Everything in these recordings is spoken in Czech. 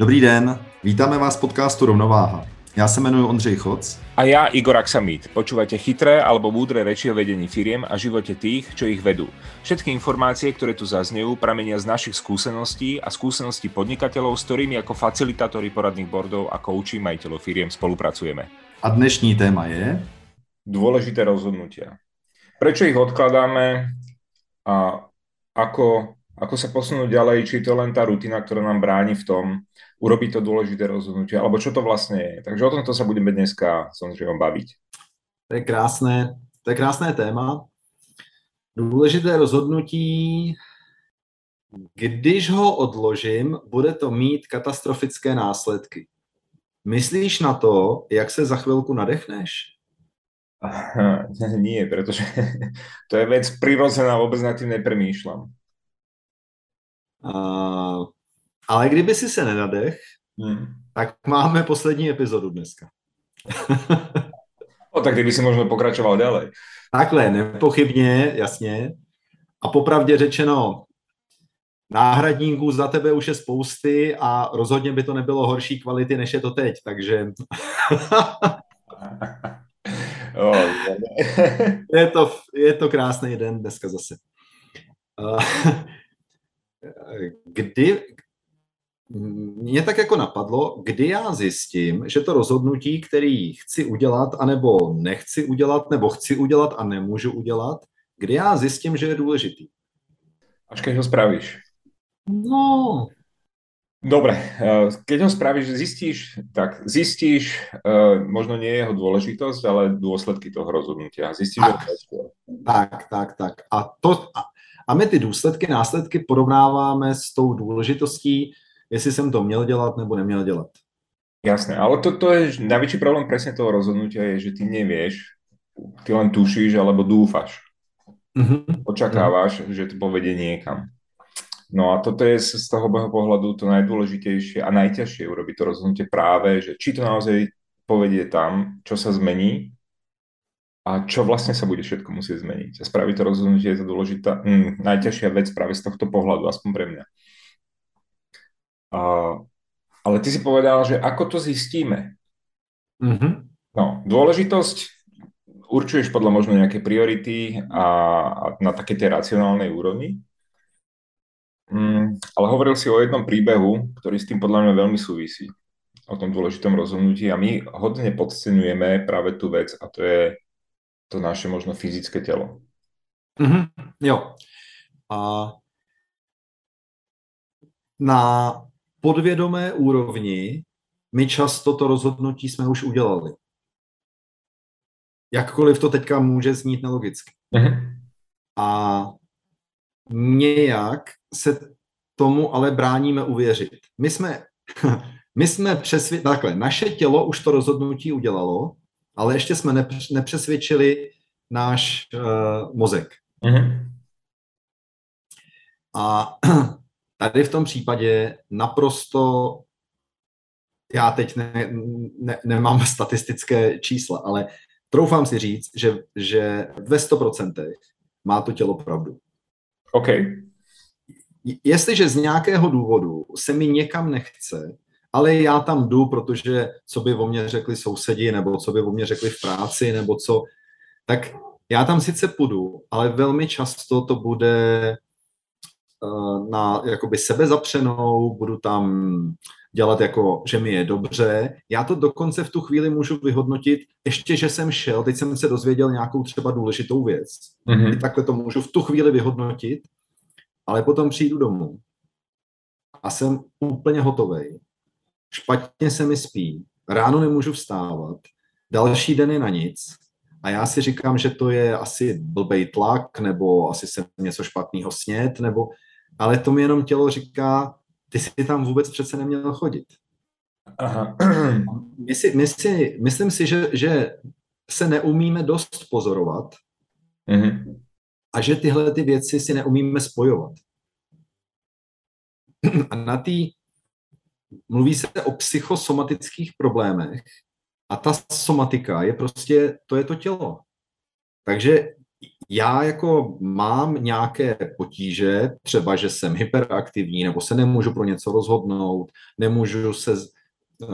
Dobrý den, vítáme vás v podcastu Rovnováha. Já se jmenuji Ondřej Choc. A ja Igor Aksamit. Počúvate chytré alebo múdre reči o vedení firiem a živote tých, čo ich vedú. Všetky informácie, ktoré tu zaznejú, pramenia z našich skúseností a skúseností podnikateľov, s ktorými ako facilitátori poradných bordov a kouči majiteľov firiem spolupracujeme. A dnešní téma je... Dôležité rozhodnutia. Prečo ich odkladáme a ako, ako sa posunúť ďalej, či je to len tá rutina, ktorá nám bráni v tom, urobiť to dôležité rozhodnutie, alebo čo to vlastne je. Takže o tomto sa budeme dneska s Ondřejom baviť. To je krásné, to je krásné téma. Důležité rozhodnutí, když ho odložím, bude to mít katastrofické následky. Myslíš na to, jak se za chvilku nadechneš? Nie, pretože to je vec prirodzená, vôbec nad tým nepremýšľam. Uh, ale kdyby si se nenadech, hmm. tak máme poslední epizodu dneska. o, tak kdyby si možno pokračoval ďalej. Takhle, nepochybně, jasně. A popravdě řečeno, náhradníků za tebe už je spousty a rozhodně by to nebylo horší kvality, než je to teď, takže... je, to, je to krásný den dneska zase. Kdy, mě tak jako napadlo, kdy já zjistím, že to rozhodnutí, který chci udělat, anebo nechci udělat, nebo chci udělat a nemůžu udělat, kdy já zjistím, že je důležitý. Až keď ho spravíš. No. Dobre, eh, keď ho spravíš, zistíš, tak zistíš, eh, možno nie jeho dôležitosť, ale dôsledky toho rozhodnutia. Zistíš, tak, že to tak, tak, tak. A, to, a, a my ty důsledky, následky porovnáváme s tou důležitostí, jestli jsem to měl dělat nebo neměl dělat. Jasné, ale to, to je najväčší problém presne toho rozhodnutia je, že ty nevieš, ty len tušíš alebo dúfaš. Mm-hmm. Očakávaš, mm-hmm. že to povedie niekam. No a toto je z toho pohľadu to najdôležitejšie a najťažšie urobiť to rozhodnutie práve, že či to naozaj povedie tam, čo sa zmení a čo vlastne sa bude všetko musieť zmeniť. A spraviť to rozhodnutie je to dôležitá, mm, najťažšia vec práve z tohto pohľadu, aspoň pre mňa. Ale ty si povedal, že ako to zistíme? Mm-hmm. No, dôležitosť určuješ podľa možno nejaké priority a, a na také tej racionálnej úrovni. Mm, ale hovoril si o jednom príbehu, ktorý s tým podľa mňa veľmi súvisí. O tom dôležitom rozhodnutí a my hodne podceňujeme práve tú vec a to je to naše možno fyzické telo. Mm-hmm, jo. A na podvědomé úrovni my často to rozhodnutí jsme už udělali. Jakkoliv to teďka může znít nelogicky. Mm-hmm. A nějak se tomu ale bráníme uvěřit. My jsme, my jsme přesvědčili, takhle, naše tělo už to rozhodnutí udělalo, ale ještě jsme nepřesvědčili náš uh, mozek. Mm-hmm. A Tady v tom případě naprosto, já teď ne, ne, nemám statistické čísla, ale troufám si říct, že, že ve 100% má to tělo pravdu. OK. Jestliže z nějakého důvodu se mi někam nechce, ale já tam jdu, protože co by o mě řekli sousedi, nebo co by o mě řekli v práci, nebo co, tak já tam sice půjdu, ale velmi často to bude Eh, na jakoby sebezapřenou, budu tam dělat jako, že mi je dobře. Já to dokonce v tu chvíli můžu vyhodnotit, ještě, že jsem šel, teď jsem se dozvěděl nějakou třeba důležitou věc. Mm-hmm. I takhle to můžu v tu chvíli vyhodnotit, ale potom přijdu domů a jsem úplně hotový. Špatně se mi spí, ráno nemůžu vstávat, další den je na nic a já si říkám, že to je asi blbej tlak, nebo asi jsem něco špatného snět, nebo ale to mi jenom tělo říká, ty si tam vůbec přece neměl chodit. Aha. My si, my si, myslím si, že, že se neumíme dost pozorovat mm-hmm. a že tyhle ty věci si neumíme spojovat. A na tý, mluví se o psychosomatických problémech a ta somatika je prostě, to je to tělo. Takže já jako mám nějaké potíže, třeba, že jsem hyperaktivní, nebo se nemůžu pro něco rozhodnout, nemůžu se, eh,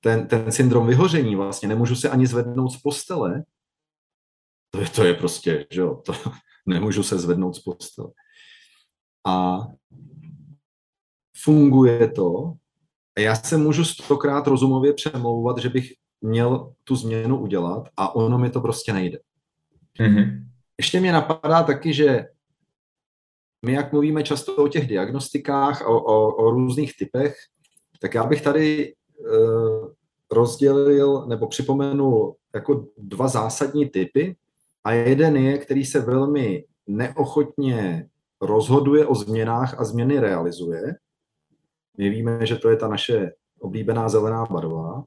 ten, ten syndrom vyhoření vlastně, nemůžu se ani zvednout z postele, to je, to je prostě, že jo, to, nemůžu se zvednout z postele. A funguje to, já se můžu stokrát rozumově přemlouvat, že bych měl tu změnu udělat a ono mi to prostě nejde. Mm-hmm. Ještě mě napadá taky, že my, jak mluvíme často o těch diagnostikách, o, o, o různých typech, tak já bych tady uh, rozdělil nebo připomenul jako dva zásadní typy. A jeden je, který se velmi neochotně rozhoduje o změnách a změny realizuje. My víme, že to je ta naše oblíbená zelená barva.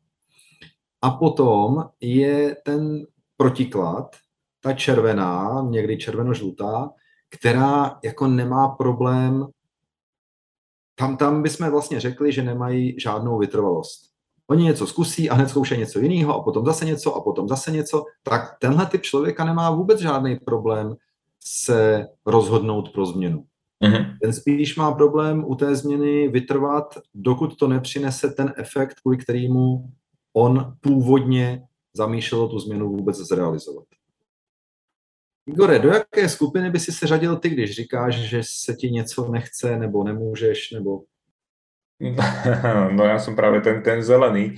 A potom je ten protiklad, ta červená, někdy červeno-žlutá, která jako nemá problém, tam, tam bychom vlastně řekli, že nemají žádnou vytrvalost. Oni něco zkusí a hned zkoušejí něco jiného a potom zase něco a potom zase něco, tak tenhle typ člověka nemá vůbec žádný problém se rozhodnout pro změnu. Mm-hmm. Ten spíš má problém u té změny vytrvat, dokud to nepřinese ten efekt, kvůli kterému on původně zamýšlel tu změnu vůbec zrealizovat. Igore, do jaké skupiny by si se řadil ty, když říkáš, že se ti něco nechce, nebo nemůžeš, nebo... No já jsem právě ten, ten zelený.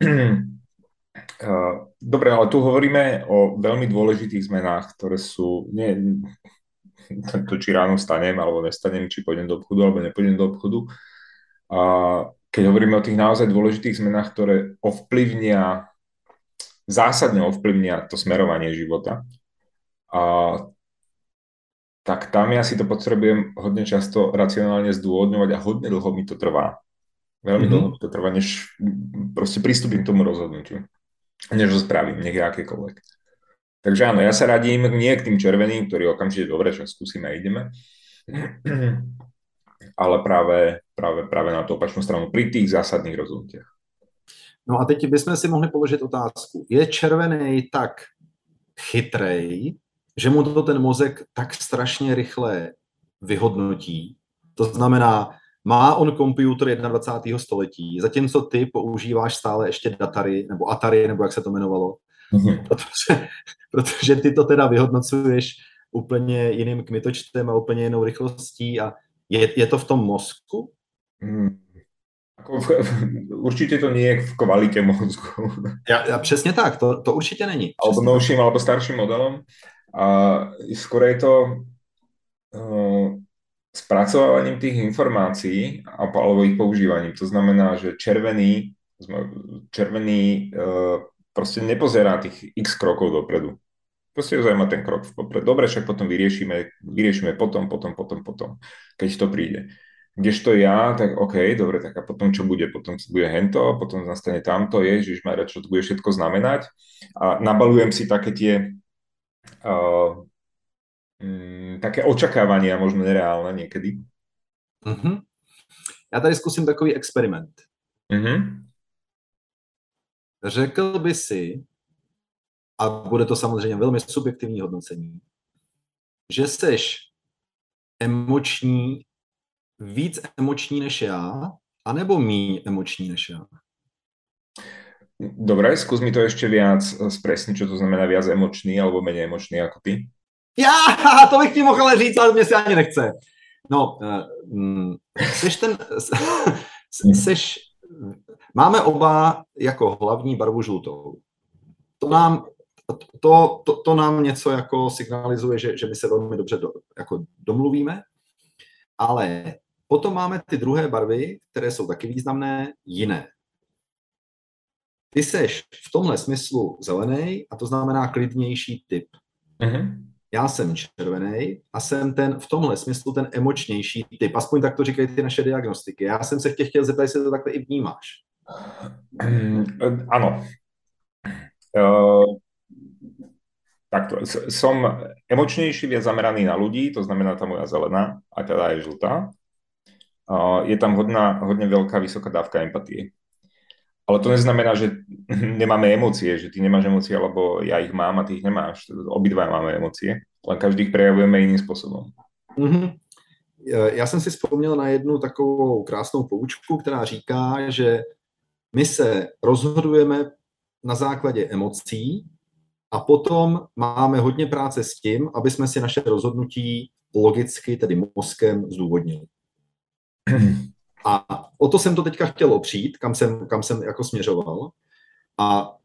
Dobre, ale tu hovoríme o veľmi dôležitých zmenách, ktoré sú, nie, to či ráno stanem, alebo nestanem, či pôjdem do obchodu, alebo nepôjdem do obchodu. A keď hovoríme o tých naozaj dôležitých zmenách, ktoré ovplyvnia, zásadne ovplyvnia to smerovanie života, a tak tam ja si to potrebujem hodne často racionálne zdôvodňovať a hodne dlho mi to trvá. Veľmi mm-hmm. dlho mi to trvá, než proste pristúpim k tomu rozhodnutiu. Než ho spravím, nech je akékoľvek. Takže áno, ja sa radím nie k tým červeným, ktorí okamžite dobre, čo skúsime a ideme, ale práve, práve, práve na tú opačnú stranu pri tých zásadných rozhodnutiach. No a teď bychom si mohli položit otázku. Je červený tak chytrej, že mu to ten mozek tak strašně rychle vyhodnotí. To znamená, má on počítač 21. století, zatímco ty používáš stále ještě Datary, nebo Atari, nebo jak se to jmenovalo, mm-hmm. protože, protože ty to teda vyhodnocuješ úplně jiným kmitočtem a úplně jinou rychlostí a je, je to v tom mozku? Mm. V, určitě to nie je v kvalitě mozku. Ja, ja, přesně tak, to, to určitě není. Alebo novším, alebo starším modelom. A skôr je to uh, spracovávaním tých informácií alebo ich používaním. To znamená, že červený, červený uh, proste nepozerá tých x krokov dopredu. Proste ho zaujíma ten krok vpred. Dobre, však potom vyriešime, vyriešime potom, potom, potom, potom, keď to príde. Kdežto ja, tak OK, dobre, tak a potom čo bude? Potom bude hento, potom nastane tamto, ježiš, čo to bude všetko znamenať. A nabalujem si také tie uh, mm, také očakávania, možno nereálne niekedy. Uh-huh. Já tady zkusím takový experiment. Uh-huh. Řekl by si, a bude to samozřejmě velmi subjektivní hodnocení, že seš emoční, víc emoční než já, anebo míň emoční než já? Dobre, skús mi to ešte viac spresniť, čo to znamená viac emočný alebo menej emočný ako ty. Já, to bych ti mohl říct, ale mě se ani nechce. No, uh, seš ten, seš, máme oba jako hlavní barvu žlutou. To nám, to, to, to nám něco jako signalizuje, že, že my se velmi dobře do, jako domluvíme, ale potom máme ty druhé barvy, které jsou taky významné, jiné. Ty seš v tomhle smyslu zelený a to znamená klidnější typ. Uh-huh. Já jsem červený a jsem ten v tomhle smyslu ten emočnější typ. Aspoň tak to říkají ty naše diagnostiky. Já jsem se tě chtěl zeptat, jestli to takhle i vnímáš. Ano. Uh, takto. Som emočnejší, viac zameraný na ľudí, to znamená tá moja zelená, a teda je žltá. Uh, je tam hodná, hodne veľká, vysoká dávka empatie. Ale to neznamená, že nemáme emócie, že ty nemáš emócie, alebo ja ich mám a ty ich nemáš. Obidva máme emócie, len každý ich prejavujeme iným spôsobom. Mm-hmm. Já jsem si vzpomněl na jednu takovou krásnou poučku, která říká, že my se rozhodujeme na základě emocí a potom máme hodně práce s tím, aby jsme si naše rozhodnutí logicky, tedy mozkem, zdůvodnili. A o to jsem to teďka chtěl opřít, kam jsem, kam jsem jako směřoval. A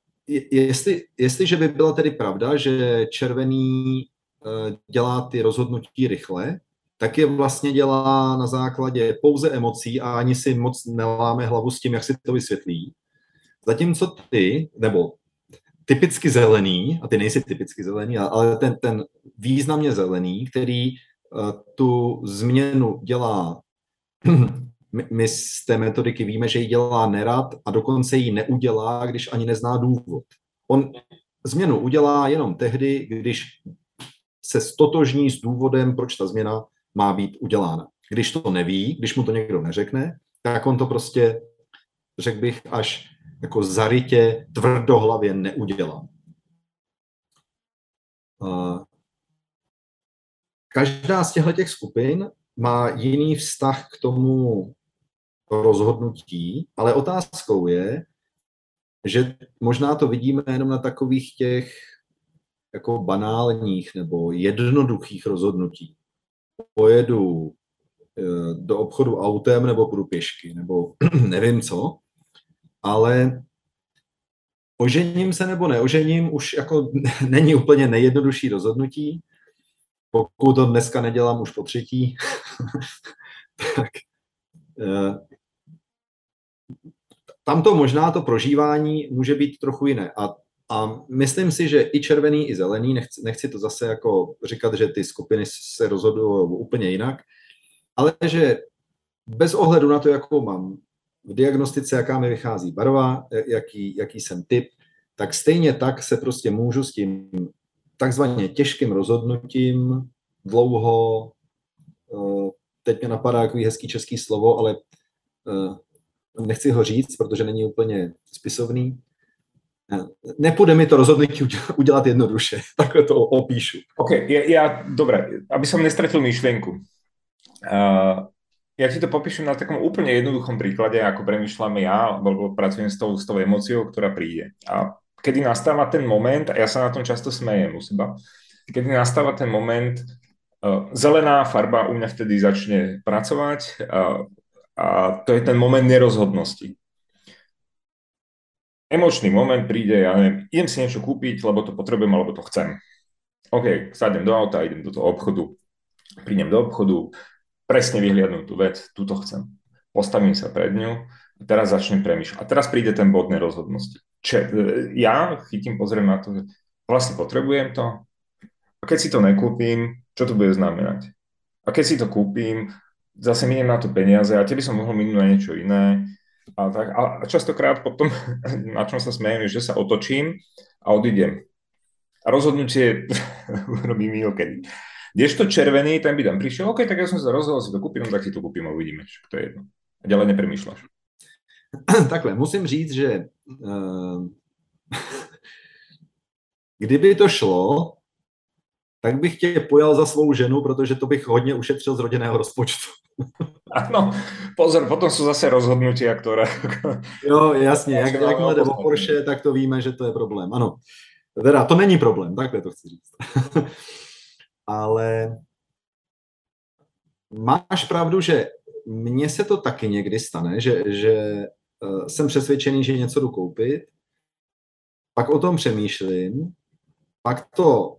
jestli, jestliže by byla tedy pravda, že červený eh, dělá ty rozhodnutí rychle, tak je vlastně dělá na základě pouze emocí a ani si moc neláme hlavu s tím, jak si to vysvětlí. Zatímco ty, nebo typicky zelený, a ty nejsi typicky zelený, ale ten, ten významně zelený, který uh, tu změnu dělá, my, my z té metodiky víme, že ji dělá nerad a dokonce ji neudělá, když ani nezná důvod. On změnu udělá jenom tehdy, když se stotožní s důvodem, proč ta změna má být udělána. Když to neví, když mu to někdo neřekne, tak on to prostě, řekl bych, až jako zarytě, tvrdohlavě neudělá. Každá z těchto těch skupin má jiný vztah k tomu rozhodnutí, ale otázkou je, že možná to vidíme jenom na takových těch jako banálních nebo jednoduchých rozhodnutí. Pojedu eh, do obchodu autem nebo půjdu pěšky, nebo nevím co, ale ožením se nebo neožením už jako není úplně nejjednodušší rozhodnutí. Pokud to dneska nedělám už po třetí, tak eh, tam to možná to prožívání může být trochu jiné. A, a myslím si, že i červený, i zelený, nechci, nechci to zase jako říkat, že ty skupiny se rozhodují úplně jinak, ale že bez ohledu na to, jakou mám v diagnostice, jaká mi vychází barva, jaký, jaký jsem typ, tak stejně tak se prostě můžu s tím takzvaně těžkým rozhodnutím dlouho, eh, teď mě napadá takový hezký český slovo, ale eh, nechci ho říct, protože není úplně spisovný. Nepůjde mi to rozhodnutí udělat jednoduše, takhle to opíšu. OK, ja, ja dobre, aby som nestratil myšlienku. Uh, ja ti to popíšem na takom úplne jednoduchom príklade, ako premyšľam ja, alebo pracujem s tou, s tou emóciou, ktorá príde. A kedy nastáva ten moment, a ja sa na tom často smejem u seba, kedy nastáva ten moment, uh, zelená farba u mňa vtedy začne pracovať uh, a to je ten moment nerozhodnosti. Emočný moment príde, ja neviem, idem si niečo kúpiť, lebo to potrebujem, alebo to chcem. OK, sadnem do auta, idem do toho obchodu, prídem do obchodu, presne vyhliadnúť tú vec, túto chcem. Postavím sa pred ňu a teraz začnem premýšľať. A teraz príde ten bod nerozhodnosti. Če, e, ja chytím, pozriem na to, že vlastne potrebujem to a keď si to nekúpim, čo to bude znamenať? A keď si to kúpim, zase miniem na to peniaze a teby som mohol minúť na niečo iné. A, tak, a častokrát potom, na čom sa smejem, je, že sa otočím a odídem. A rozhodnutie robím inokedy. Kdežto červený, ten by tam prišiel, OK, tak ja som sa rozhodol, si to kúpim, no tak si to kúpim a uvidíme, čo to je jedno. A ďalej nepremýšľaš. Takhle, musím říct, že uh, kdyby to šlo, tak bych tě pojal za svou ženu, protože to bych hodně ušetřil z rodinného rozpočtu. Ano, pozor, potom jsou zase rozhodnutia, které... Jo, jasně, jak, jakmile jde o Porsche, tak to víme, že to je problém. Ano, teda to není problém, takhle to chci říct. ale máš pravdu, že mně se to taky někdy stane, že, že uh, jsem přesvědčený, že něco jdu koupit, pak o tom přemýšlím, pak to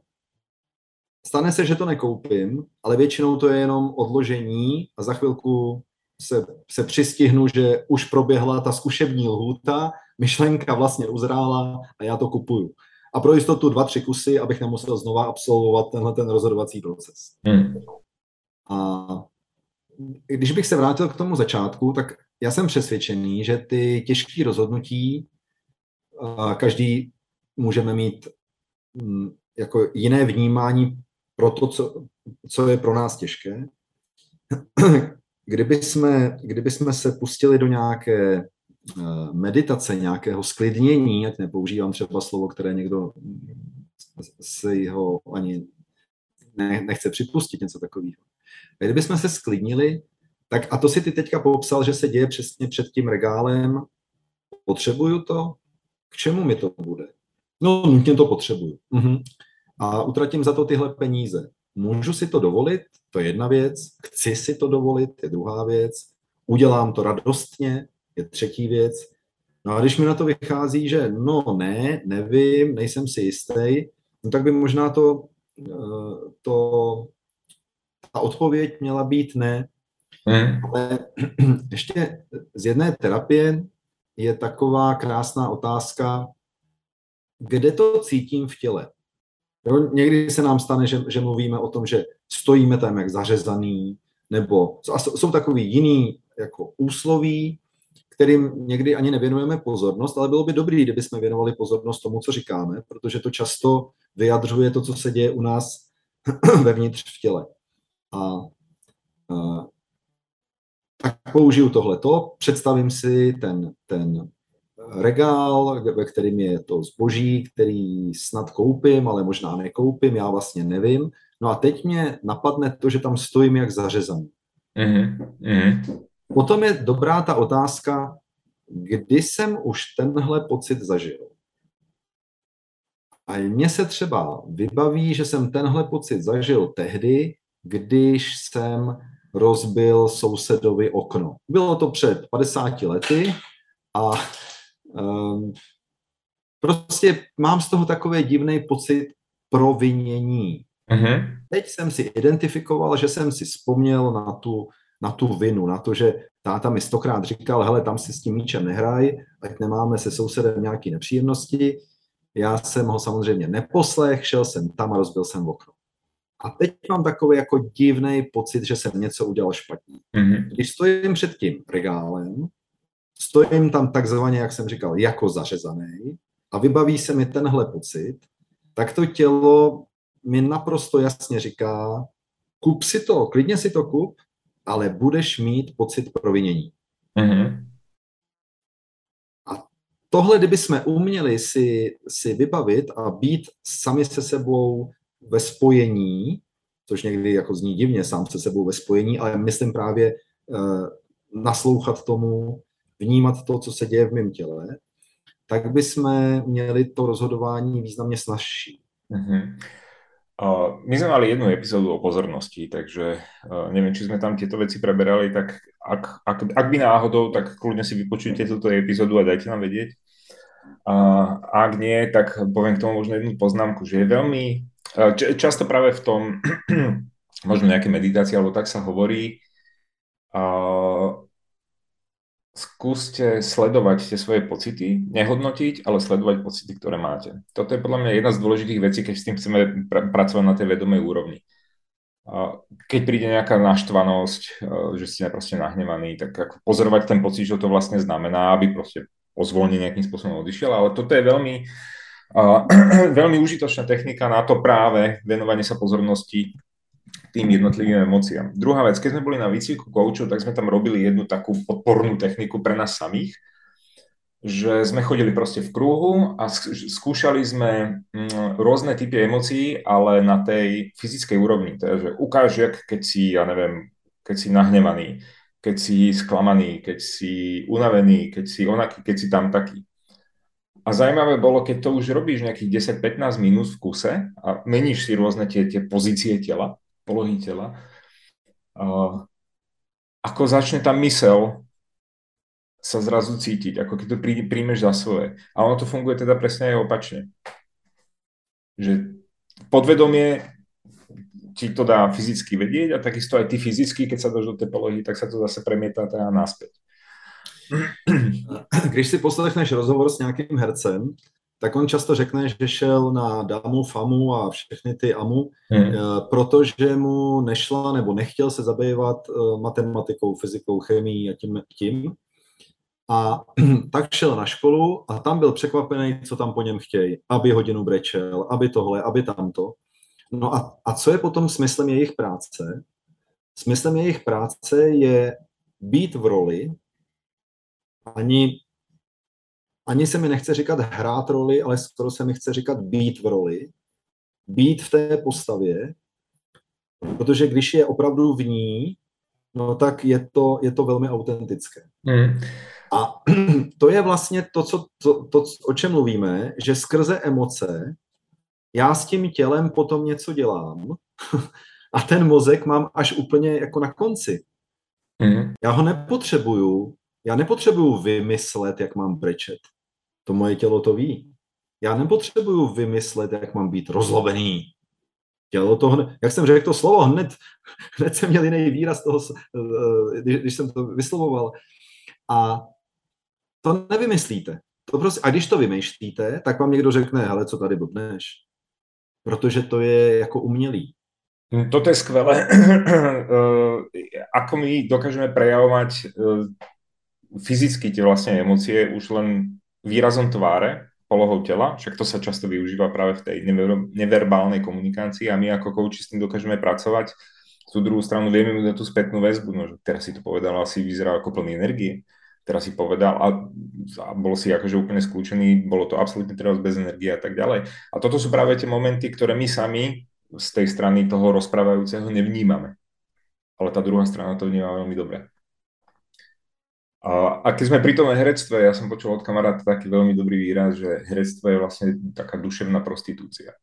stane se, že to nekoupím, ale většinou to je jenom odložení a za chvilku se, se přistihnu, že už proběhla ta zkušební lhůta, myšlenka vlastně uzrála a já to kupuju a pro jistotu dva, tři kusy, abych nemusel znova absolvovat tenhle ten rozhodovací proces. Hmm. A když bych se vrátil k tomu začátku, tak já jsem přesvědčený, že ty těžké rozhodnutí každý můžeme mít mm, jako jiné vnímání pro to, co, co je pro nás těžké. Kdyby jsme, kdyby jsme se pustili do nějaké meditace, nějakého sklidnění, ať nepoužívám třeba slovo, které někdo si ho ani nechce připustit, něco takového. A kdybychom se sklidnili, tak a to si ty teďka popsal, že se děje přesně před tím regálem, potřebuju to, k čemu mi to bude? No, nutně to potřebuju. Mhm. A utratím za to tyhle peníze. Můžu si to dovolit? To je jedna věc. Chci si to dovolit? Je druhá věc. Udělám to radostně? Je třetí věc. No a když mi na to vychází, že no ne, nevím, nejsem si jistý, no tak by možná to, eh, to ta odpověď měla být ne. Hmm. Ale ještě z jedné terapie je taková krásná otázka, kde to cítím v těle. Jo, někdy se nám stane, že, že mluvíme o tom, že stojíme tam jak zařezaný, nebo a jsou takový jiný jako úsloví, kterým někdy ani nevěnujeme pozornost, ale bylo by dobré, kdyby jsme věnovali pozornost tomu, co říkáme, protože to často vyjadřuje to, co se děje u nás vevnitř v těle. A, a tak použiju tohleto, představím si ten, ten regál, ve kterým je to zboží, který snad koupím, ale možná nekoupím, já vlastně nevím. No a teď mě napadne to, že tam stojím jak zařezaný. Mm-hmm. Potom je dobrá ta otázka, kdy jsem už tenhle pocit zažil. A mně se třeba vybaví, že jsem tenhle pocit zažil tehdy, když jsem rozbil sousedovi okno. Bylo to před 50 lety a prostě mám z toho takový divný pocit provinění. Uh-huh. Teď jsem si identifikoval, že jsem si vzpomněl na tu, na tu vinu, na to, že táta mi stokrát říkal, hele, tam si s tím míčem nehraj, ať nemáme se sousedem nějaké nepříjemnosti. Já jsem ho samozřejmě neposlech, šel jsem tam a rozbil jsem okno. A teď mám takový jako divný pocit, že jsem něco udělal špatně. Mm-hmm. Když stojím před tím regálem, stojím tam takzvaně, jak jsem říkal, jako zařezaný a vybaví se mi tenhle pocit, tak to tělo mi naprosto jasně říká, kup si to, klidně si to kup, ale budeš mít pocit provinění. Mm-hmm. A tohle, kdyby jsme uměli si, si vybavit a být sami se sebou ve spojení, což někdy jako zní divně sám se sebou ve spojení, ale myslím právě uh, naslouchat tomu, vnímat to, co se děje v mém těle, tak bychom měli to rozhodování významně snažší. Mm-hmm. Uh, my sme mali jednu epizódu o pozornosti, takže uh, neviem, či sme tam tieto veci preberali, tak ak, ak, ak by náhodou, tak kľudne si vypočujte túto epizódu a dajte nám vedieť. Uh, ak nie, tak poviem k tomu možno jednu poznámku, že je veľmi Často práve v tom, možno nejaké meditácie, alebo tak sa hovorí, uh, skúste sledovať tie svoje pocity, nehodnotiť, ale sledovať pocity, ktoré máte. Toto je podľa mňa jedna z dôležitých vecí, keď s tým chceme pr- pracovať na tej vedomej úrovni. Uh, keď príde nejaká naštvanosť, uh, že ste proste nahnevaní, tak ako pozorovať ten pocit, čo to vlastne znamená, aby proste pozvolne nejakým spôsobom odišiel, ale toto je veľmi a veľmi užitočná technika na to práve venovanie sa pozornosti tým jednotlivým emóciám. Druhá vec, keď sme boli na výcviku koučov, tak sme tam robili jednu takú podpornú techniku pre nás samých, že sme chodili proste v kruhu a skúšali sme mm, rôzne typy emócií, ale na tej fyzickej úrovni. Teda, že ukáž, jak keď si, ja neviem, keď si nahnevaný, keď si sklamaný, keď si unavený, keď si onaký, keď si tam taký. A zaujímavé bolo, keď to už robíš nejakých 10-15 minút v kuse a meníš si rôzne tie, tie pozície tela, polohy tela, ako začne tá mysel sa zrazu cítiť, ako keď to prí, príjmeš za svoje. A ono to funguje teda presne aj opačne. Že podvedomie ti to dá fyzicky vedieť a takisto aj ty fyzicky, keď sa dáš do tej polohy, tak sa to zase premieta teda naspäť. Když si poslechneš rozhovor s nějakým hercem, tak on často řekne, že šel na Damu, Famu a všechny ty Amu, hmm. Eh, protože mu nešla nebo nechtěl se zabývat eh, matematikou, fyzikou, chemií a tím, tím. A tak šel na školu a tam byl překvapený, co tam po něm chtějí. Aby hodinu brečel, aby tohle, aby tamto. No a, a co je potom smyslem jejich práce? Smyslem jejich práce je být v roli, ani ani se mi nechce říkat hrát roli, ale skoro se mi chce říkat být v roli, být v té postavě, protože když je opravdu v ní, no tak je to, je to velmi autentické. Mm. A to je vlastně to, co, to, to, o čem mluvíme, že skrze emoce já s tím tělem potom něco dělám a ten mozek mám až úplně jako na konci. Mm. Já ho nepotřebuju, já nepotřebuju vymyslet, jak mám brečet. To moje tělo to ví. Já nepotřebuju vymyslet, jak mám být rozlovený. Tělo to, jak jsem řekl to slovo, hned, hned jsem měl jiný výraz toho, eh, když, když jsem to vyslovoval. A to nevymyslíte. To prostě, a když to vymýšlíte, tak vám někdo řekne, hele, co tady blbneš. Protože to je jako umělý. Hm, toto je skvelé. Ako my dokážeme prejavovať eh, fyzicky tie vlastne emócie už len výrazom tváre, polohou tela, však to sa často využíva práve v tej never- neverbálnej komunikácii a my ako kouči s tým dokážeme pracovať. Tú druhú stranu vieme mu dať tú spätnú väzbu, no, že teraz si to povedal, asi vyzerá ako plný energie. Teraz si povedal a, a bol si akože úplne skľúčený, bolo to absolútne teraz bez energie a tak ďalej. A toto sú práve tie momenty, ktoré my sami z tej strany toho rozprávajúceho nevnímame. Ale tá druhá strana to vníma veľmi dobre. A, keď sme pri tom herectve, ja som počul od kamaráta taký veľmi dobrý výraz, že herectvo je vlastne taká duševná prostitúcia.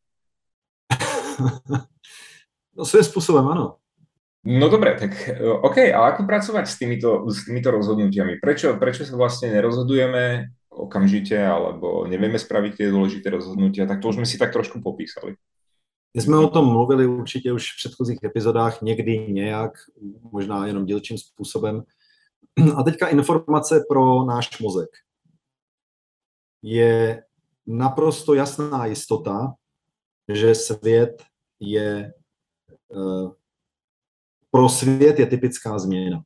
No svým spôsobom, áno. No dobre, tak OK, a ako pracovať s týmito, s týmito rozhodnutiami? Prečo, prečo sa vlastne nerozhodujeme okamžite, alebo nevieme spraviť tie dôležité rozhodnutia, tak to už sme si tak trošku popísali. My jsme o tom mluvili určitě už v předchozích epizodách, někdy nějak, možná jenom dílčím způsobem. A teďka informace pro náš mozek. Je naprosto jasná jistota, že svět je eh, pro svět je typická změna.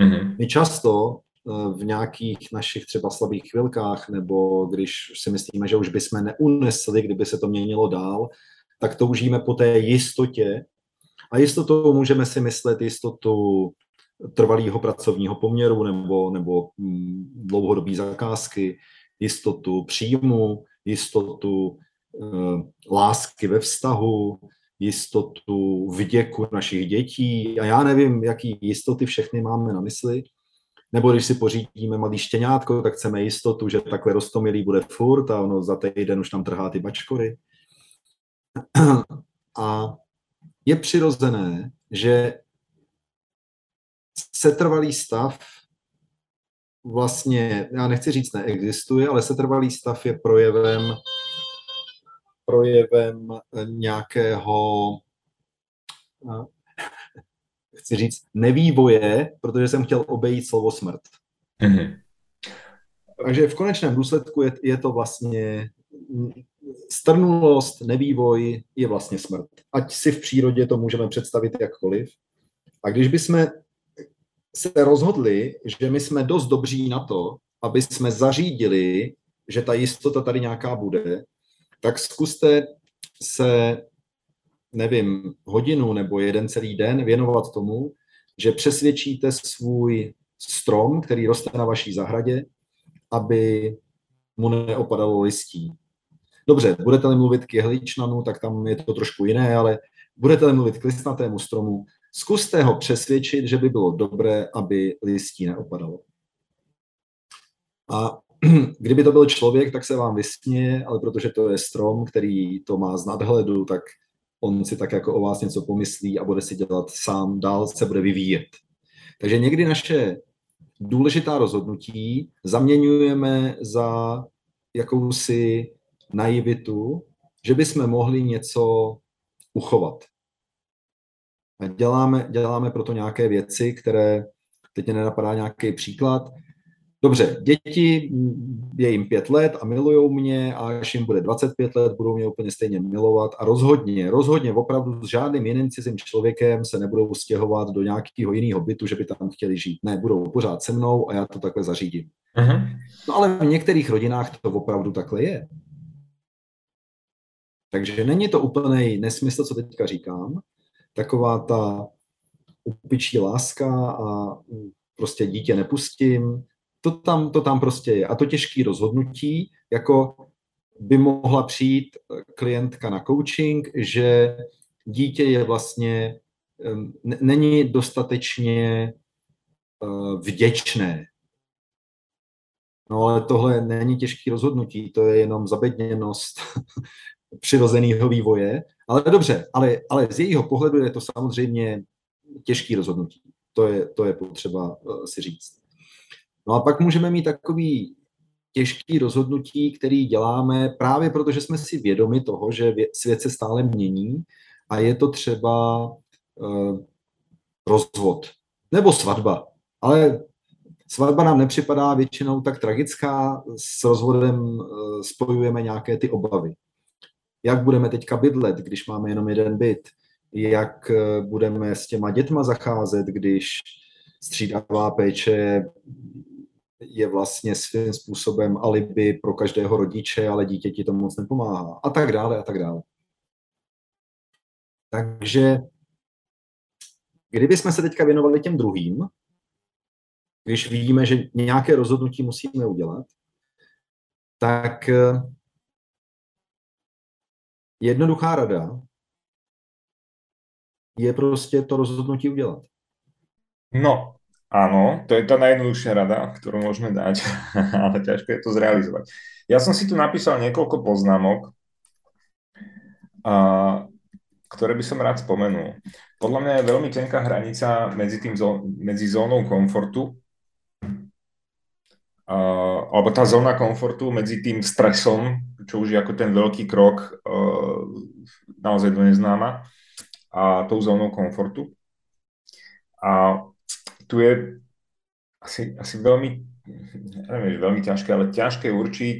Mm-hmm. My často eh, v nějakých našich třeba slabých chvilkách, nebo když si myslíme, že už bychom neunesli, kdyby se to měnilo dál, tak toužíme po té jistotě. A jistotou můžeme si myslet jistotu trvalého pracovního poměru nebo, nebo mm, dlouhodobé zakázky, jistotu příjmu, jistotu e, lásky ve vztahu, jistotu vděku našich dětí a já nevím, jaký jistoty všechny máme na mysli. Nebo když si pořídíme malý štěňátko, tak chceme jistotu, že takhle rostomilý bude furt a ono za týden už tam trhá ty bačkory. A je přirozené, že setrvalý stav vlastně, já nechci říct neexistuje, ale setrvalý stav je projevem projevem nějakého chci říct nevývoje, protože jsem chtěl obejít slovo smrt. Mm-hmm. Takže v konečném důsledku je, je to vlastně strnulost, nevývoj je vlastně smrt. Ať si v přírodě to můžeme představit jakkoliv. A když bychom se rozhodli, že my jsme dost dobří na to, aby jsme zařídili, že ta jistota tady nějaká bude, tak zkuste se, nevím, hodinu nebo jeden celý den věnovat tomu, že přesvědčíte svůj strom, který roste na vaší zahradě, aby mu neopadalo listí. Dobře, budete-li mluvit k jehličnanu, tak tam je to trošku jiné, ale budete-li mluvit k listnatému stromu, zkuste ho přesvědčit, že by bylo dobré, aby listí neopadalo. A kdyby to byl člověk, tak se vám vysměje, ale protože to je strom, který to má z nadhledu, tak on si tak jako o vás něco pomyslí a bude si dělat sám, dál se bude vyvíjet. Takže někdy naše důležitá rozhodnutí zaměňujeme za jakousi naivitu, že bychom mohli něco uchovat. Děláme, děláme proto nějaké věci, které, teď mě nenapadá nějaký příklad, Dobře, děti, je jim pět let a milují mě a až jim bude 25 let, budou mě úplně stejně milovat a rozhodně, rozhodně opravdu s žádným jiným cizím člověkem se nebudou stěhovat do nějakého jiného bytu, že by tam chtěli žít. Ne, budou pořád se mnou a já to takhle zařídím. Uh-huh. No ale v některých rodinách to opravdu takhle je. Takže není to úplný nesmysl, co teďka říkám. Taková ta upičí láska a prostě dítě nepustím, To tam, to tam prostě je. A to těžké rozhodnutí, jako by mohla přijít klientka na coaching, že dítě je vlastně, není dostatečně eh, vděčné. No ale tohle není těžké rozhodnutí, to je jenom zabedněnost přirozeného vývoje. Ale dobře, ale, ale z jejího pohledu je to samozřejmě těžké rozhodnutí. To je, to je potřeba uh, si říct. No a pak můžeme mít takový těžký rozhodnutí, který děláme právě proto, že jsme si vědomi toho, že svět se stále mění a je to třeba uh, rozvod nebo svatba. Ale svatba nám nepřipadá většinou tak tragická, s rozvodem uh, spojujeme nějaké ty obavy. Jak budeme teďka bydlet, když máme jenom jeden byt? Jak uh, budeme s těma dětma zacházet, když střídavá péče je vlastně svým způsobem alibi pro každého rodiče, ale dítěti to moc nepomáhá. A tak dále, a tak dále. Takže kdyby jsme se teďka věnovali těm druhým, když vidíme, že nějaké rozhodnutí musíme udělat, tak eh, jednoduchá rada je prostě to rozhodnutí udělat. No, Áno, to je tá najjednoduchšia rada, ktorú môžeme dať, ale ťažko je to zrealizovať. Ja som si tu napísal niekoľko poznámok, a, ktoré by som rád spomenul. Podľa mňa je veľmi tenká hranica medzi zónou komfortu a, alebo tá zóna komfortu medzi tým stresom, čo už je ako ten veľký krok a, naozaj do neznáma, a tou zónou komfortu. A tu je asi, asi veľmi, neviem, veľmi ťažké, ale ťažké určiť,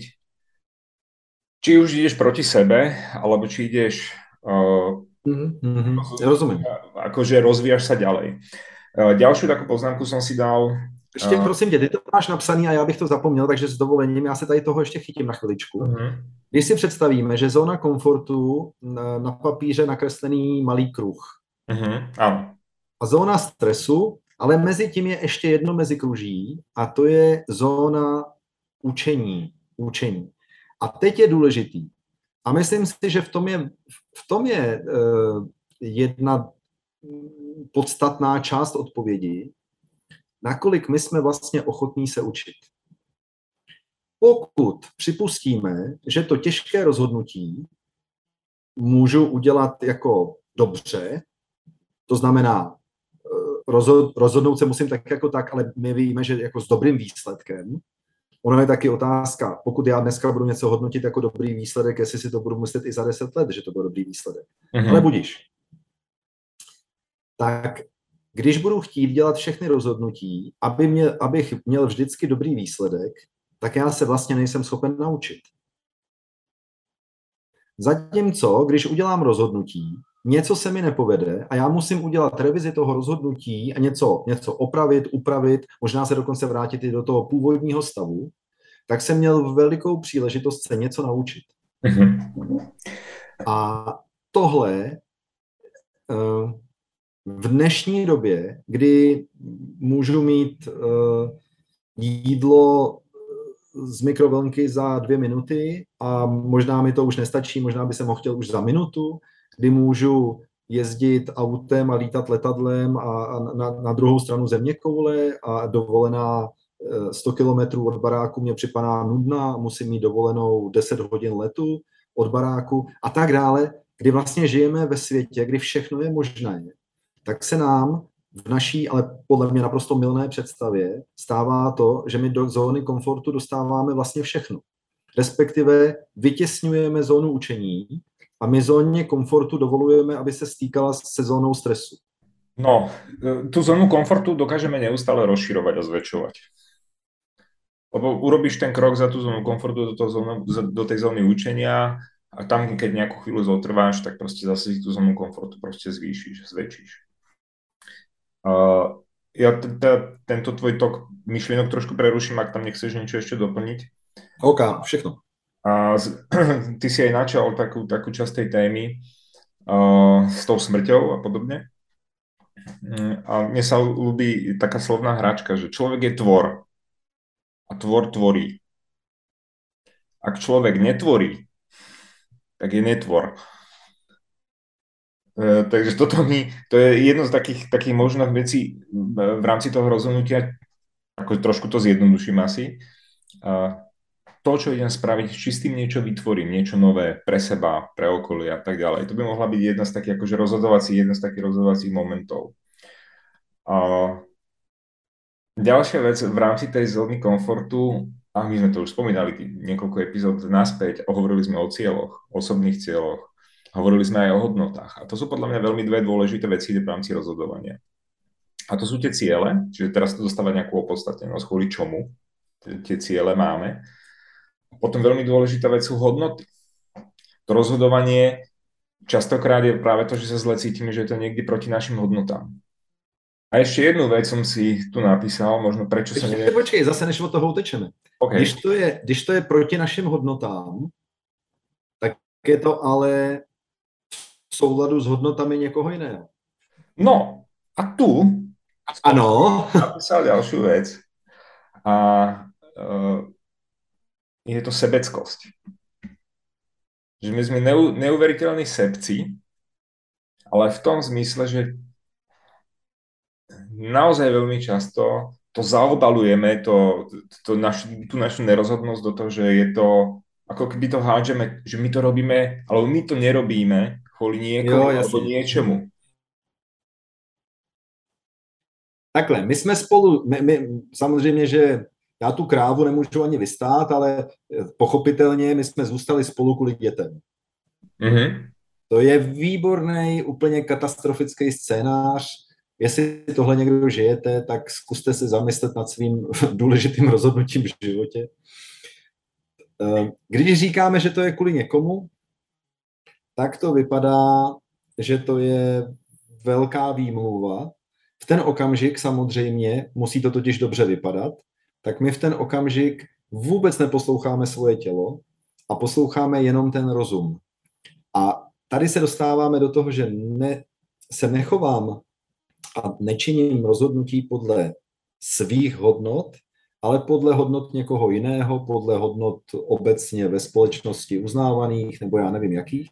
či už ideš proti sebe, alebo či ideš uh, mm-hmm, rozumiem. akože rozvíjaš sa ďalej. Uh, ďalšiu takú poznámku som si dal. Ještě prosím tě, ty to máš napsaný a já bych to zapomněl, takže s dovolením já se tady toho ještě chytím na chviličku. Uh-huh. Když si představíme, že zóna komfortu na, na papíře nakreslený malý kruh. Uh-huh. Ano. A zóna stresu ale mezi tím je ještě jedno mezikruží a to je zóna učení. učení. A teď je důležitý. A myslím si, že v tom je, v tom je uh, jedna podstatná část odpovědi, nakolik my jsme vlastně ochotní se učit. Pokud připustíme, že to těžké rozhodnutí můžu udělat jako dobře, to znamená rozhod, rozhodnout se musím tak jako tak, ale my víme, že jako s dobrým výsledkem. Ono je taky otázka, pokud já dneska budu něco hodnotit jako dobrý výsledek, jestli si to budu myslet i za deset let, že to byl dobrý výsledek. Mm-hmm. Ale budíš. Tak když budu chtít dělat všechny rozhodnutí, aby mě, abych měl vždycky dobrý výsledek, tak já se vlastně nejsem schopen naučit. Zatímco, když udělám rozhodnutí, něco se mi nepovede a já musím udělat revizi toho rozhodnutí a něco, něco opravit, upravit, možná se dokonce vrátit i do toho původního stavu, tak jsem měl velikou příležitost se něco naučit. Mm-hmm. A tohle eh, v dnešní době, kdy můžu mít eh, jídlo z mikrovlnky za dvě minuty a možná mi to už nestačí, možná by jsem ho chtěl už za minutu, kdy můžu jezdit autem a lítat letadlem a, a na, na druhou stranu země koule a dovolená 100 eh, kilometrů od baráku mě připadá nudná, musím mít dovolenou 10 hodin letu od baráku a tak dále, kdy vlastně žijeme ve světě, kdy všechno je možné, tak se nám v naší, ale podle mě naprosto milné představě stává to, že my do zóny komfortu dostáváme vlastně všechno. Respektive vytěsňujeme zónu učení a my zóně komfortu dovolujeme, aby se stýkala se zónou stresu. No, tu zónu komfortu dokážeme neustále rozširovať a zväčšovať. Lebo urobíš ten krok za tú zónu komfortu do, zónu, do tej zóny učenia a tam, keď nejakú chvíľu zotrváš, tak proste zase tú zónu komfortu proste zvýšiš, zväčšíš. Uh, ja teda tento tvoj tok myšlienok trošku preruším, ak tam nechceš niečo ešte doplniť. OK, všechno. A ty si aj načal takú, takú časť tej témy uh, s tou smrťou a podobne. Mm, a mne sa ľúbi taká slovná hračka, že človek je tvor. a tvor tvorí. Ak človek netvorí, tak je netvor. E, takže toto mi, to je jedno z takých, takých možných vecí v rámci toho rozhodnutia, ako trošku to zjednoduším asi. To, čo idem spraviť, či s tým niečo vytvorím, niečo nové pre seba, pre okolie a tak ďalej. To by mohla byť jedna z takých akože rozhodovacích, jedna z takých rozhodovacích momentov. A ďalšia vec v rámci tej zóny komfortu, a my sme to už spomínali niekoľko epizód naspäť, hovorili sme o cieľoch, osobných cieľoch, hovorili sme aj o hodnotách. A to sú podľa mňa veľmi dve dôležité veci v rámci rozhodovania. A to sú tie ciele, čiže teraz to dostáva nejakú opodstatnenosť, kvôli čomu tie ciele máme. Potom veľmi dôležitá vec sú hodnoty. To rozhodovanie častokrát je práve to, že sa zle cítime, že je to niekde proti našim hodnotám. A ešte jednu vec som si tu napísal, možno prečo sa nevie... Počkej, zase než od toho utečeme. Okay. Když, to je, když to je proti našim hodnotám, tak je to ale v souladu s hodnotami někoho jiného. No, a tu ano. napísal ďalšiu vec. A uh, je to sebeckosť. Že my sme neu, neuveriteľní sebci, ale v tom zmysle, že naozaj veľmi často to zaobalujeme, to, to naš, tú našu nerozhodnosť do toho, že je to, ako keby to hádžeme, že my to robíme, alebo my to nerobíme kvôli niekomu jo, alebo niečemu. Takhle, my jsme spolu, my, my, samozřejmě, že já tu krávu nemůžu ani vystát, ale eh, pochopitelně my jsme zůstali spolu kvůli dětem. Mm-hmm. To je výborný, úplně katastrofický scénář. Jestli tohle někdo žijete, tak zkuste se zamyslet nad svým důležitým rozhodnutím v životě. Eh, když říkáme, že to je kvůli někomu, tak to vypadá, že to je velká výmluva. V ten okamžik samozřejmě musí to totiž dobře vypadat, tak my v ten okamžik vůbec neposloucháme svoje tělo a posloucháme jenom ten rozum. A tady se dostáváme do toho, že ne, se nechovám a nečiním rozhodnutí podle svých hodnot, ale podle hodnot někoho jiného, podle hodnot obecně ve společnosti uznávaných, nebo já nevím jakých,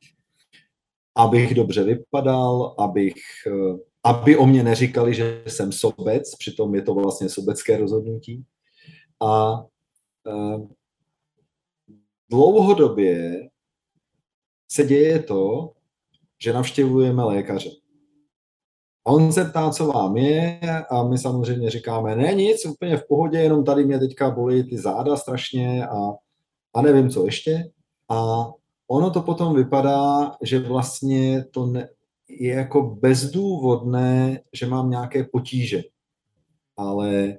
abych dobře vypadal, abych, eh, aby o mě neříkali, že jsem sobec, přitom je to vlastně sobecké rozhodnutí. A uh, dlouhodobě se děje to, že navštěvujeme lékaře. A on se ptá, co vám je a my samozřejmě říkáme, ne nic, úplně v pohodě, jenom tady mě teďka bolí ty záda strašně a, a nevím, co ještě. A ono to potom vypadá, že vlastně to ne, je jako bezdůvodné, že mám nějaké potíže. Ale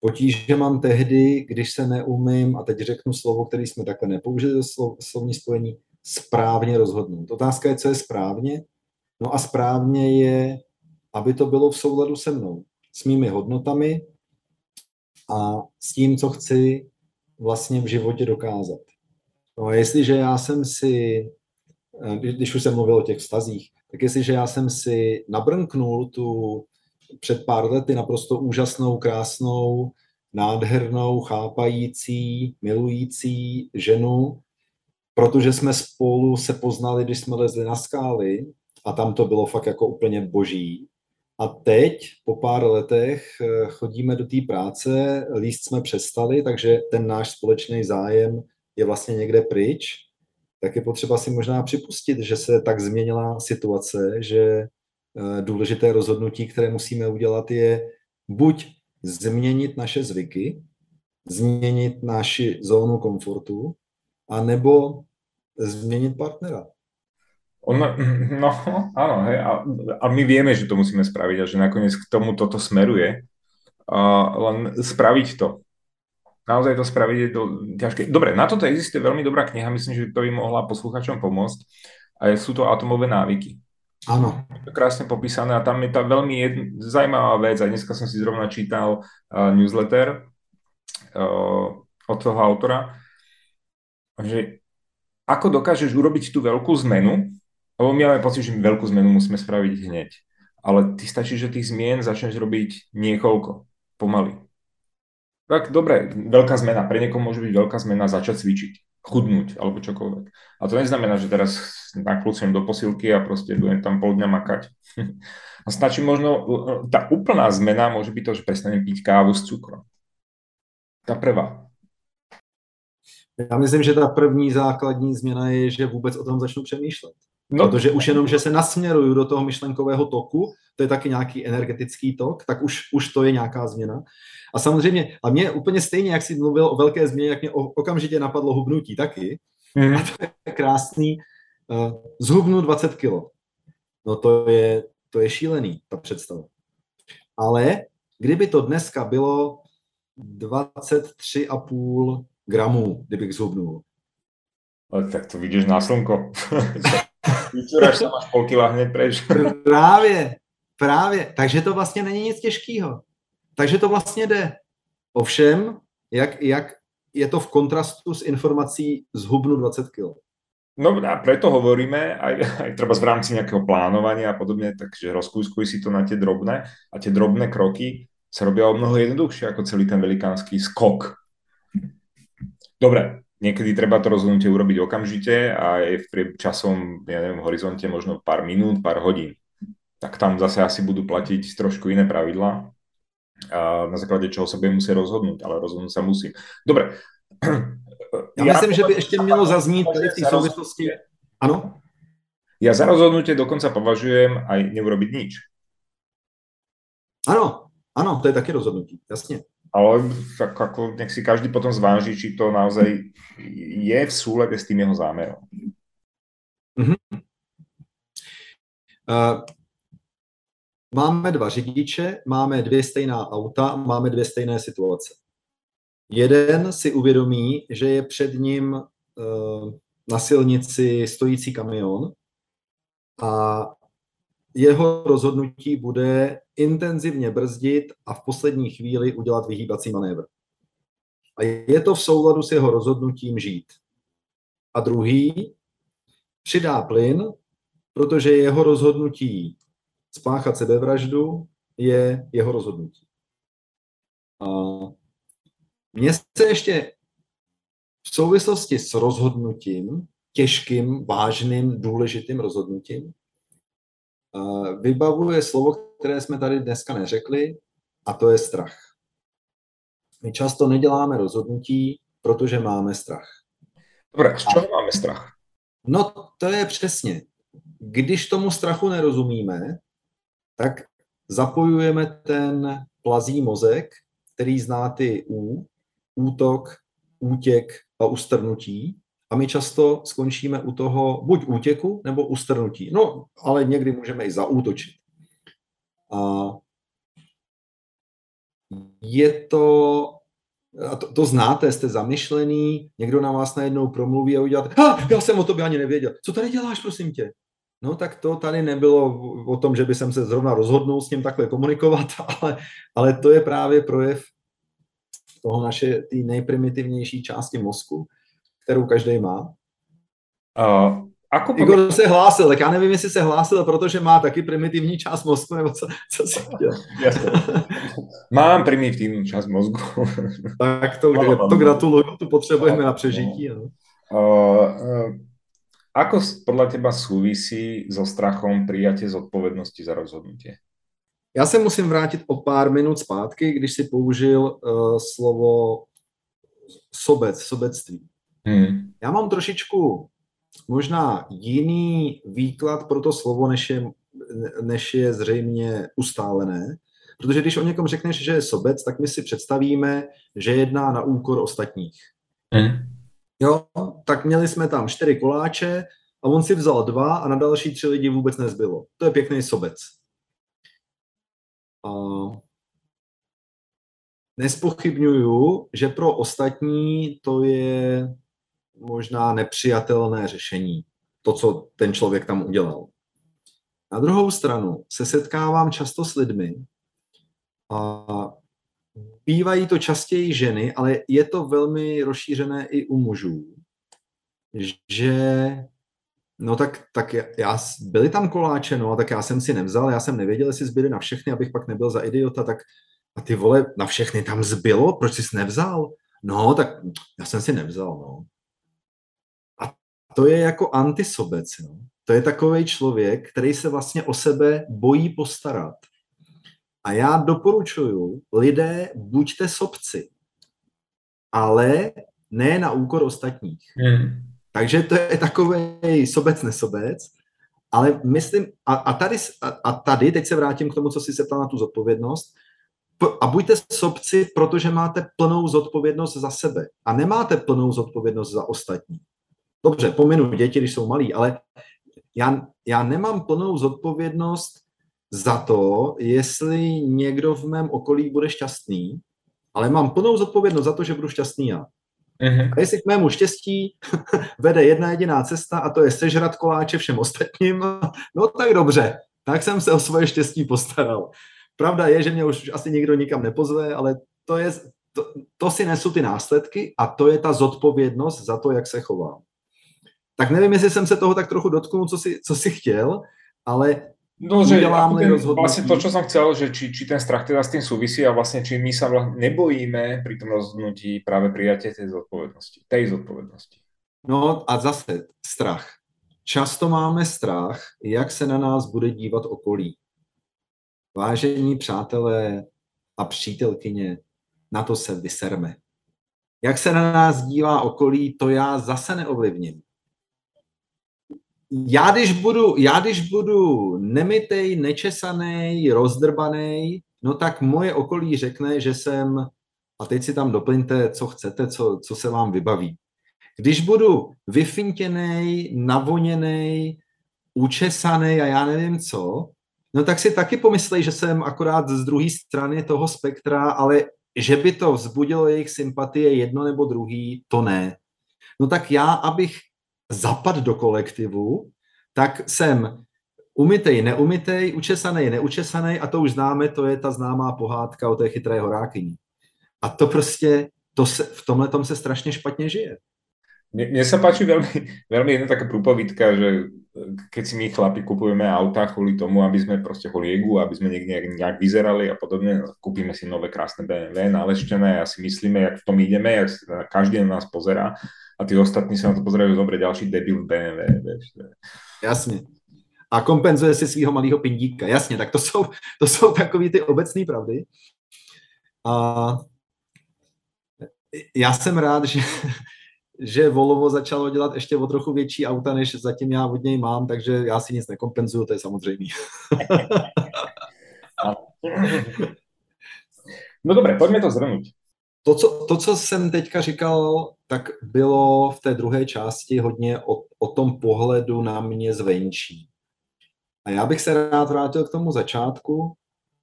Potíže mám tehdy, když se neumím, a teď řeknu slovo, který jsme takhle nepoužili do slov, slovní spojení, správně rozhodnout. Otázka je, co je správně. No a správně je, aby to bylo v souladu se mnou, s mými hodnotami a s tím, co chci vlastně v životě dokázat. No jestliže já jsem si, když už jsem mluvil o těch vztazích, tak jestliže já jsem si nabrnknul tu před pár lety naprosto úžasnou, krásnou, nádhernou, chápající, milující ženu, protože jsme spolu se poznali, když jsme lezli na skály a tam to bylo fakt jako úplně boží. A teď, po pár letech, chodíme do té práce, líst jsme přestali, takže ten náš společný zájem je vlastně někde pryč, tak je potřeba si možná připustit, že se tak změnila situace, že Eh, důležité rozhodnutí, které musíme udělat, je buď změnit naše zvyky, změnit naši zónu komfortu, anebo změnit partnera. On, no, áno, hej, a, a my vieme, že to musíme spraviť a že nakoniec k tomu toto smeruje. A len to. Naozaj to spraviť je to ťažké. Dobre, na toto existuje veľmi dobrá kniha, myslím, že to by mohla posluchačom pomôcť. A sú to atomové návyky. Áno. To krásne popísané a tam je tá veľmi jedn, zaujímavá vec a dneska som si zrovna čítal uh, newsletter uh, od toho autora, že ako dokážeš urobiť tú veľkú zmenu, lebo my máme pocit, že veľkú zmenu musíme spraviť hneď, ale ty stačí, že tých zmien začneš robiť niekoľko, pomaly. Tak dobre, veľká zmena. Pre niekoho môže byť veľká zmena začať cvičiť, chudnúť alebo čokoľvek. A to neznamená, že teraz nakľúcujem do posilky a proste budem tam pol dňa makať. A stačí možno, tá úplná zmena môže byť to, že prestanem piť kávu s cukrom. Ta prvá. Já myslím, že ta první základní změna je, že vůbec o tom začnu přemýšlet. No. Protože už jenom, že se nasměruju do toho myšlenkového toku, to je taky nějaký energetický tok, tak už, už to je nějaká změna. A samozřejmě, a mě úplně stejně, jak jsi mluvil o velké změně, jak mě okamžitě napadlo hubnutí taky. Mm. A to je krásný. Uh, zhubnu 20 kilo. No to je, to je šílený, ta představa. Ale kdyby to dneska bylo 23,5 gramů, kdybych zhubnul. Ale tak to vidíš na slnko. Vyčuráš tam až pol kila hned preč. právě, právě. Takže to vlastně není nic těžkého. Takže to vlastně jde. Ovšem, jak, jak je to v kontrastu s informací zhubnu 20 kg. No a preto hovoríme, aj, aj treba v rámci nejakého plánovania a podobne, takže rozkúskuj si to na tie drobné a tie drobné kroky sa robia o mnoho jednoduchšie ako celý ten velikánsky skok. Dobre, niekedy treba to rozhodnutie urobiť okamžite a je v časom, ja neviem, v horizonte možno pár minút, pár hodín. Tak tam zase asi budú platiť trošku iné pravidla, na základe čoho sa budem musieť rozhodnúť, ale rozhodnúť sa musím. Dobre. Ja, ja myslím, že by ešte mělo zaznít tady v té souvislosti. Ano? Ja za rozhodnutie dokonca považujem aj neurobiť nič. Ano, ano, to je taky rozhodnutí, jasně. Ale tak ako nech si každý potom zváži, či to naozaj je v súlede s tým jeho zámerom. Mm-hmm. Uh, máme dva řidiče, máme dvě stejná auta, máme dvě stejné situace. Jeden si uvědomí, že je před ním uh, na silnici stojící kamion a jeho rozhodnutí bude intenzivně brzdit a v poslední chvíli udělat vyhýbací manévr. A je to v souladu s jeho rozhodnutím žít. A druhý přidá plyn, protože jeho rozhodnutí spáchat sebevraždu je jeho rozhodnutí. A mně se ještě v souvislosti s rozhodnutím, těžkým, vážným, důležitým rozhodnutím, vybavuje slovo, které jsme tady dneska neřekli, a to je strach. My často neděláme rozhodnutí, protože máme strach. Dobre, z čeho máme strach? No, to je přesně. Když tomu strachu nerozumíme, tak zapojujeme ten plazí mozek, který zná ty U, útok, útěk a ustrnutí. A my často skončíme u toho buď útěku nebo ustrnutí. No, ale někdy můžeme i zaútočit. A je to, a to, to znáte, jste zamyšlený, někdo na vás najednou promluví a uděláte, ha, já jsem o tobě ani nevěděl. Co tady děláš, prosím tě? No tak to tady nebylo o tom, že by jsem se zrovna rozhodnul s ním takhle komunikovat, ale, ale to je právě projev toho naše té nejprimitivnější části mozku, kterou každý má. Uh, ako Igor pově... se hlásil, tak já nevím, jestli se hlásil, protože má taky primitivní část mozku, nebo co, co si chtěl. Mám primitivní část mozku. tak to, to gratuluju, to potřebujeme na přežití. No. Uh, uh, ako podľa teba súvisí so strachom prijatie zodpovednosti za rozhodnutie? Já se musím vrátit o pár minut zpátky, když si použil uh, slovo sobec, sobectví. Hmm. Já mám trošičku možná jiný výklad pro to slovo, než je, než je zřejmě ustálené. Protože když o někom řekneš, že je sobec, tak my si představíme, že jedná na úkor ostatních. Hmm. Jo, tak měli jsme tam čtyři koláče a on si vzal dva a na další tři lidi vůbec nezbylo. To je pěkný sobec. A nespochybnuju, že pro ostatní to je možná nepřijatelné řešení, to, co ten člověk tam udělal. Na druhou stranu se setkávám často s lidmi a bývají to častěji ženy, ale je to velmi rozšířené i u mužů, že no tak, tak já, byly tam koláče, no tak já jsem si nevzal, já jsem nevěděl, jestli zbyly na všechny, abych pak nebyl za idiota, tak A ty vole, na všechny tam zbylo? Proč jsi nevzal? No, tak já jsem si nevzal, no. A to je jako antisobec, no. To je takový člověk, který se vlastně o sebe bojí postarat. A já doporučuju, lidé, buďte sobci, ale ne na úkor ostatních. Hmm. Takže to je takový sobec nesobec, ale myslím, a, a, tady, a, a tady, teď se vrátím k tomu, co jsi se ptal na tu zodpovědnost, a buďte sobci, protože máte plnou zodpovědnost za sebe a nemáte plnou zodpovědnost za ostatní. Dobře, pominu děti, když jsou malí, ale já, já nemám plnou zodpovědnost za to, jestli někdo v mém okolí bude šťastný, ale mám plnou zodpovědnost za to, že budu šťastný já. Uh-huh. A jestli k mému štěstí vede jedna jediná cesta a to je sežrat koláče všem ostatním, no tak dobře, tak jsem se o svoje štěstí postaral. Pravda je, že mě už asi nikdo nikam nepozve, ale to, je, to, to si nesu ty následky a to je ta zodpovědnost za to, jak se chovám. Tak nevím, jestli jsem se toho tak trochu dotknul, co si, co si chtěl, ale No, že ten, vlastne to, čo som chcel, že či, či ten strach teda s tým súvisí a vlastne či my sa nebojíme pri tom rozhodnutí práve prijatie tej zodpovednosti, tej zodpovednosti. No a zase strach. Často máme strach, jak se na nás bude dívat okolí. Vážení přátelé a přítelkyně, na to se vyserme. Jak se na nás dívá okolí, to já zase neovlivním já když budu, já když budu nemitej, nečesaný, rozdrbaný, no tak moje okolí řekne, že jsem, a teď si tam doplňte, co chcete, co, co se vám vybaví. Když budu vyfintěný, navoněný, učesaný a já nevím co, no tak si taky pomyslej, že jsem akorát z druhé strany toho spektra, ale že by to vzbudilo jejich sympatie jedno nebo druhý, to ne. No tak já, abych zapad do kolektivu, tak jsem umytej, neumytej, učesaný, neučesaný a to už známe, to je ta známá pohádka o té chytré horákyni. A to prostě, to se, v tomhle tom se strašně špatně žije. Mne sa páči veľmi, veľmi jedna taká prúpovidka, že keď si my chlapi kupujeme auta kvôli tomu, aby sme proste kvôli egu, aby sme niekde nejak, vyzerali a podobne, kúpime si nové krásne BMW, naleštené a si myslíme, jak v tom ideme, jak každý na nás pozerá a tí ostatní sa na to pozerajú, dobre, ďalší debil BMW. Vieš. Jasně. A kompenzuje si svého malého pindíka. Jasně, tak to jsou, to jsou takové ty obecné pravdy. A já jsem rád, že, že Volvo začalo dělat ještě o trochu větší auta, než zatím já od něj mám, takže já si nic nekompenzuju, to je samozřejmé. no dobré, pojďme to zhrnout to co, to, co jsem teďka říkal, tak bylo v té druhé části hodně o, o tom pohledu na mě zvenčí. A já bych se rád vrátil k tomu začátku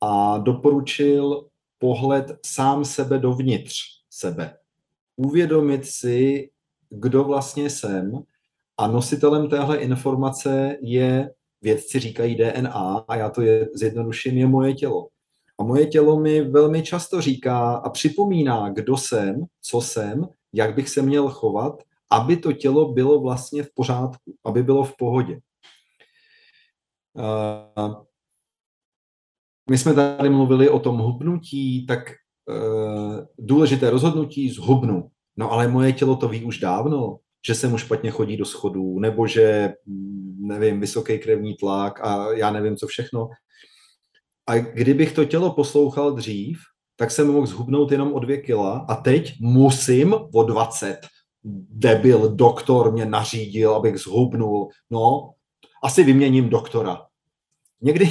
a doporučil pohled sám sebe dovnitř sebe. Uvědomit si, kdo vlastně jsem a nositelem téhle informace je, vědci říkají DNA a já to je, zjednoduším, je moje tělo. A moje tělo mi velmi často říká a připomíná, kdo jsem, co jsem, jak bych se měl chovat, aby to tělo bylo vlastně v pořádku, aby bylo v pohodě. My jsme tady mluvili o tom hubnutí, tak e, důležité rozhodnutí zhubnu. No ale moje tělo to ví už dávno, že se mu špatně chodí do schodů, nebo že, nevím, vysoký krevní tlak a já nevím, co všechno. A kdybych to tělo poslouchal dřív, tak jsem mohl zhubnout jenom o dvě kila a teď musím o 20. Debil, doktor mě nařídil, abych zhubnul. No, asi vyměním doktora. Někdy,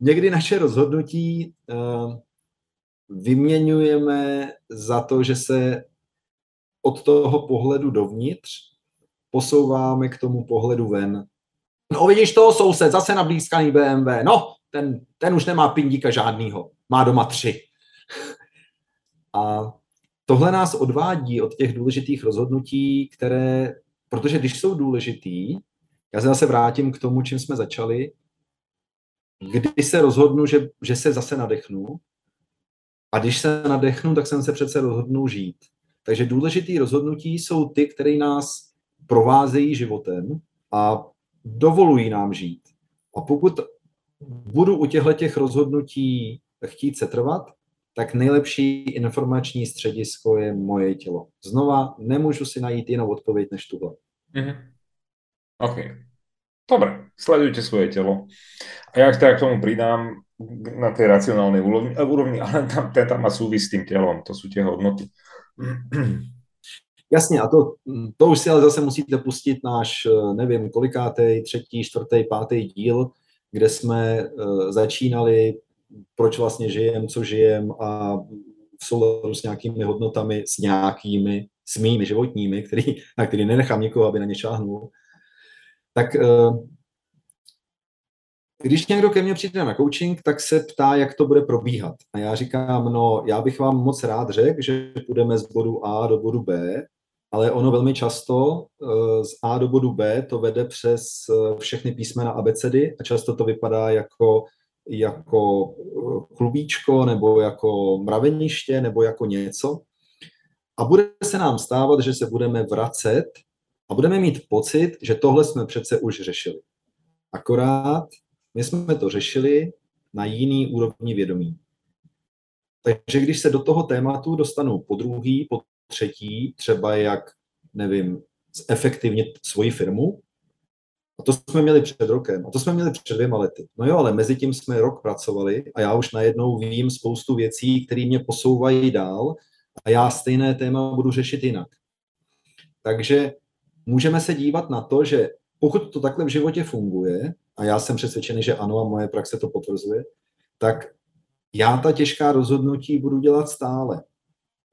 někdy naše rozhodnutí uh, vyměňujeme za to, že se od toho pohledu dovnitř posouváme k tomu pohledu ven. No vidíš toho soused, zase na blízkaný BMW. No, ten, ten už nemá pindíka žádnýho, má doma tři. A tohle nás odvádí od těch důležitých rozhodnutí, které, protože když jsou důležitý, já se zase vrátím k tomu, čím jsme začali, kdy se rozhodnu, že, že se zase nadechnu, a když se nadechnu, tak jsem se přece rozhodnu žít. Takže důležitý rozhodnutí jsou ty, které nás provázejí životem a dovolují nám žít. A pokud budu u těchto těch rozhodnutí chtít se trvat, tak nejlepší informační středisko je moje tělo. Znova, nemůžu si najít jinou odpověď než tuhle. Mm-hmm. OK. Dobre, sledujte svoje telo. A ja teda k tomu pridám na tej racionálnej úrovni, ale tam, tam má súvis s tým telom, to sú tie hodnoty. Jasně, a to, to už si ale zase musíte pustit náš, eh, nevím, kolikátej, třetí, čtvrtý, pátý díl, kde jsme uh, začínali, proč vlastně žijem, co žijem a v souladu s nějakými hodnotami, s nějakými, s mými životními, který, na který nenechám nikoho, aby na ně šáhnul, tak uh, když někdo ke mně přijde na coaching, tak se ptá, jak to bude probíhat. A já říkám, no, já bych vám moc rád řekl, že půjdeme z bodu A do bodu B, ale ono velmi často eh, z A do bodu B to vede přes eh, všechny písmena abecedy a často to vypadá jako, jako eh, klubíčko nebo jako mraveniště nebo jako něco. A bude se nám stávat, že se budeme vracet a budeme mít pocit, že tohle jsme přece už řešili. Akorát my jsme to řešili na jiný úrovni vědomí. Takže když se do toho tématu dostanu po druhý, po třetí, třeba jak, nevím, efektivnit svoji firmu, a to jsme měli před rokem, a to jsme měli před dvěma lety. No jo, ale mezi tím jsme rok pracovali a já už najednou vím spoustu věcí, které mě posouvají dál a já stejné téma budu řešit jinak. Takže můžeme se dívat na to, že pokud to takhle v životě funguje, a já jsem přesvědčený, že ano, a moje praxe to potvrzuje, tak já ta těžká rozhodnutí budu dělat stále.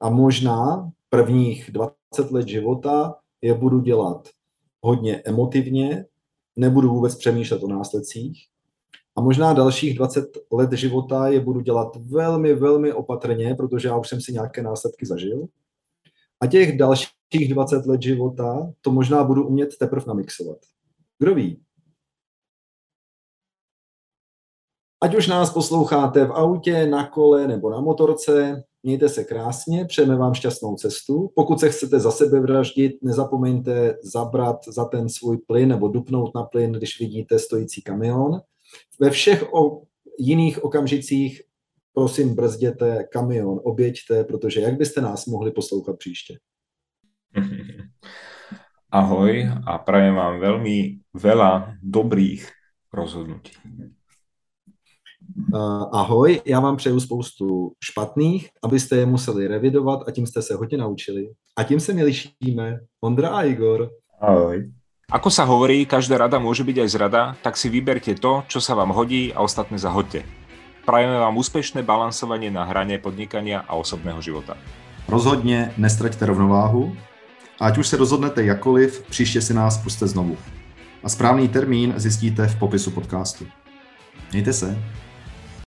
A možná prvních 20 let života je budu dělat hodně emotivně, nebudu vůbec přemýšlet o následcích. A možná dalších 20 let života je budu dělat velmi, velmi opatrně, protože já už jsem si nějaké následky zažil. A těch dalších 20 let života to možná budu umět teprve namixovat. Kdo ví? Ať už nás posloucháte v autě, na kole nebo na motorce, mějte se krásně, přejeme vám šťastnou cestu. Pokud se chcete za sebe vraždit, nezapomeňte zabrat za ten svůj plyn nebo dupnout na plyn, když vidíte stojící kamion. Ve všech o jiných okamžicích prosím brzděte kamion, oběťte, protože jak byste nás mohli poslouchat příště? Ahoj a prajem vám velmi veľa dobrých rozhodnutí. Uh, ahoj, já vám přeju spoustu špatných, abyste je museli revidovat a tím jste se hodně naučili. A tím se mi lišíme. Ondra a Igor. Ahoj. Ako sa hovorí, každá rada môže byť aj zrada, tak si vyberte to, čo sa vám hodí a ostatné zahoďte. Prajeme vám úspešné balansovanie na hrane podnikania a osobného života. Rozhodně nestraťte rovnováhu a ať už se rozhodnete jakoliv, příště si nás puste znovu. A správný termín zjistíte v popisu podcastu. Mějte se.